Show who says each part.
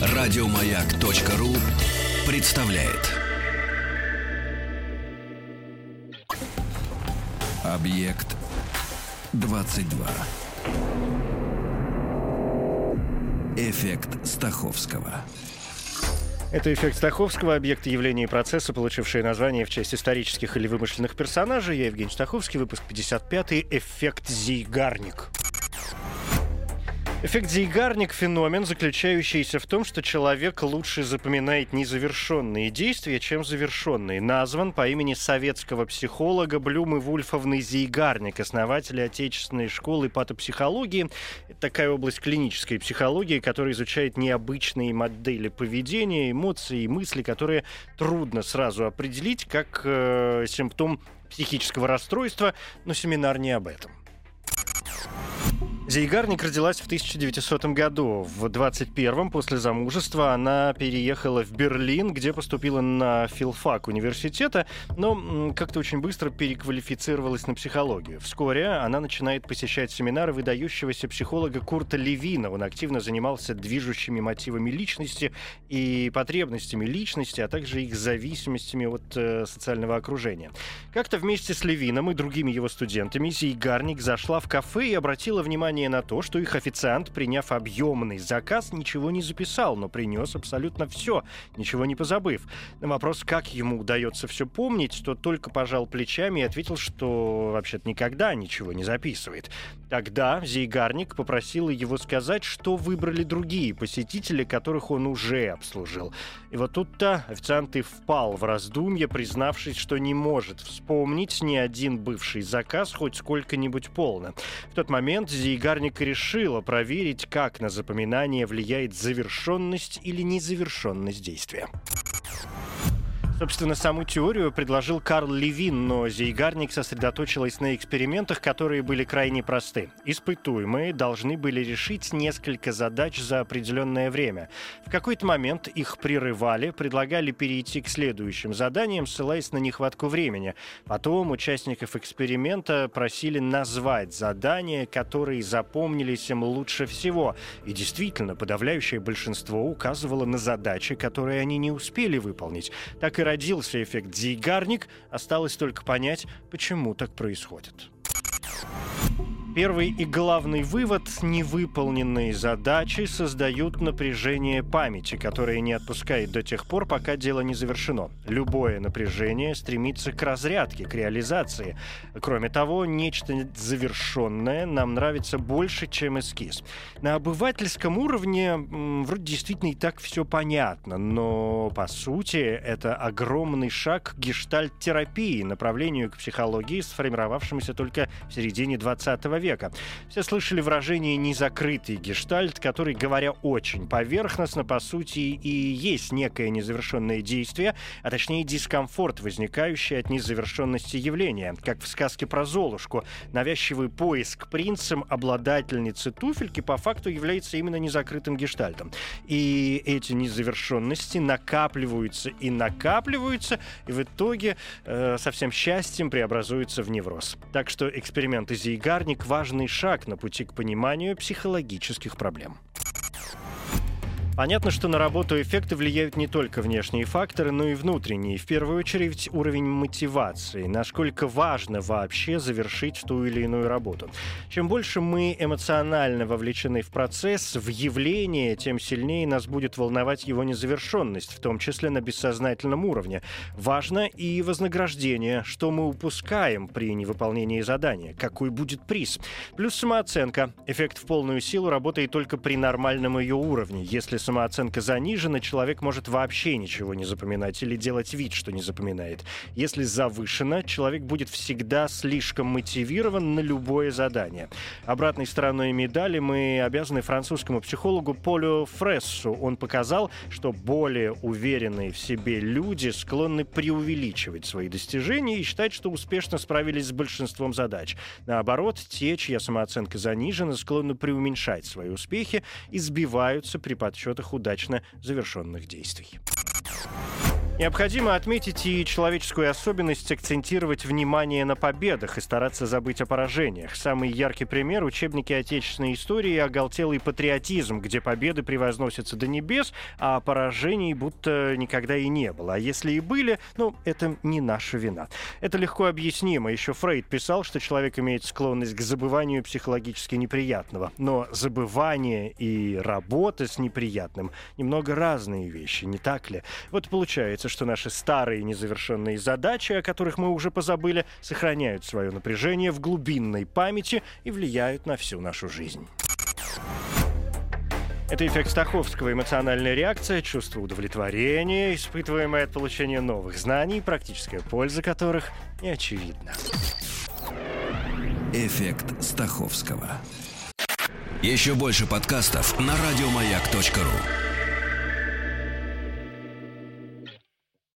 Speaker 1: Радиомаяк.ру представляет. Объект 22. Эффект Стаховского.
Speaker 2: Это эффект Стаховского, объект явления и процесса, получившие название в честь исторических или вымышленных персонажей. Я Евгений Стаховский, выпуск 55 «Эффект Зейгарник». Эффект Зейгарник – феномен, заключающийся в том, что человек лучше запоминает незавершенные действия, чем завершенные. Назван по имени советского психолога Блюмы Вульфовны Зейгарник, основателя отечественной школы патопсихологии. Это такая область клинической психологии, которая изучает необычные модели поведения, эмоций и мысли, которые трудно сразу определить как э, симптом психического расстройства, но семинар не об этом. Зейгарник родилась в 1900 году. В 21-м, после замужества, она переехала в Берлин, где поступила на филфак университета, но как-то очень быстро переквалифицировалась на психологию. Вскоре она начинает посещать семинары выдающегося психолога Курта Левина. Он активно занимался движущими мотивами личности и потребностями личности, а также их зависимостями от э, социального окружения. Как-то вместе с Левином и другими его студентами Зейгарник зашла в кафе и обратила внимание внимание на то, что их официант, приняв объемный заказ, ничего не записал, но принес абсолютно все, ничего не позабыв. На вопрос, как ему удается все помнить, то только пожал плечами и ответил, что вообще-то никогда ничего не записывает. Тогда Зейгарник попросил его сказать, что выбрали другие посетители, которых он уже обслужил. И вот тут-то официант и впал в раздумье, признавшись, что не может вспомнить ни один бывший заказ хоть сколько-нибудь полно. В тот момент Зейгарник Гарник решила проверить, как на запоминание влияет завершенность или незавершенность действия. Собственно, саму теорию предложил Карл Левин, но Зейгарник сосредоточилась на экспериментах, которые были крайне просты. Испытуемые должны были решить несколько задач за определенное время. В какой-то момент их прерывали, предлагали перейти к следующим заданиям, ссылаясь на нехватку времени. Потом участников эксперимента просили назвать задания, которые запомнились им лучше всего. И действительно, подавляющее большинство указывало на задачи, которые они не успели выполнить. Так и родился эффект Зейгарник, осталось только понять, почему так происходит. Первый и главный вывод – невыполненные задачи создают напряжение памяти, которое не отпускает до тех пор, пока дело не завершено. Любое напряжение стремится к разрядке, к реализации. Кроме того, нечто завершенное нам нравится больше, чем эскиз. На обывательском уровне вроде действительно и так все понятно, но по сути это огромный шаг к гештальт-терапии, направлению к психологии, сформировавшемуся только в середине 20 века века. Все слышали выражение «незакрытый гештальт», который, говоря очень поверхностно, по сути, и есть некое незавершенное действие, а точнее дискомфорт, возникающий от незавершенности явления. Как в сказке про Золушку. Навязчивый поиск принцем обладательницы туфельки по факту является именно незакрытым гештальтом. И эти незавершенности накапливаются и накапливаются, и в итоге э, со всем счастьем преобразуются в невроз. Так что эксперименты Зейгарник важный шаг на пути к пониманию психологических проблем. Понятно, что на работу эффекты влияют не только внешние факторы, но и внутренние. В первую очередь уровень мотивации. Насколько важно вообще завершить ту или иную работу. Чем больше мы эмоционально вовлечены в процесс, в явление, тем сильнее нас будет волновать его незавершенность, в том числе на бессознательном уровне. Важно и вознаграждение, что мы упускаем при невыполнении задания, какой будет приз. Плюс самооценка. Эффект в полную силу работает только при нормальном ее уровне. Если самооценка занижена, человек может вообще ничего не запоминать или делать вид, что не запоминает. Если завышена, человек будет всегда слишком мотивирован на любое задание. Обратной стороной медали мы обязаны французскому психологу Полю Фрессу. Он показал, что более уверенные в себе люди склонны преувеличивать свои достижения и считать, что успешно справились с большинством задач. Наоборот, те, чья самооценка занижена, склонны преуменьшать свои успехи и сбиваются при подсчетах удачно завершенных действий. Необходимо отметить и человеческую особенность акцентировать внимание на победах и стараться забыть о поражениях. Самый яркий пример — учебники отечественной истории оголтелый патриотизм, где победы превозносятся до небес, а поражений будто никогда и не было. А если и были, ну, это не наша вина. Это легко объяснимо. Еще Фрейд писал, что человек имеет склонность к забыванию психологически неприятного. Но забывание и работа с неприятным — немного разные вещи, не так ли? Вот получается, кажется, что наши старые незавершенные задачи, о которых мы уже позабыли, сохраняют свое напряжение в глубинной памяти и влияют на всю нашу жизнь. Это эффект Стаховского, эмоциональная реакция, чувство удовлетворения, испытываемое от получения новых знаний, практическая польза которых не очевидна.
Speaker 1: Эффект Стаховского. Еще больше подкастов на радиомаяк.ру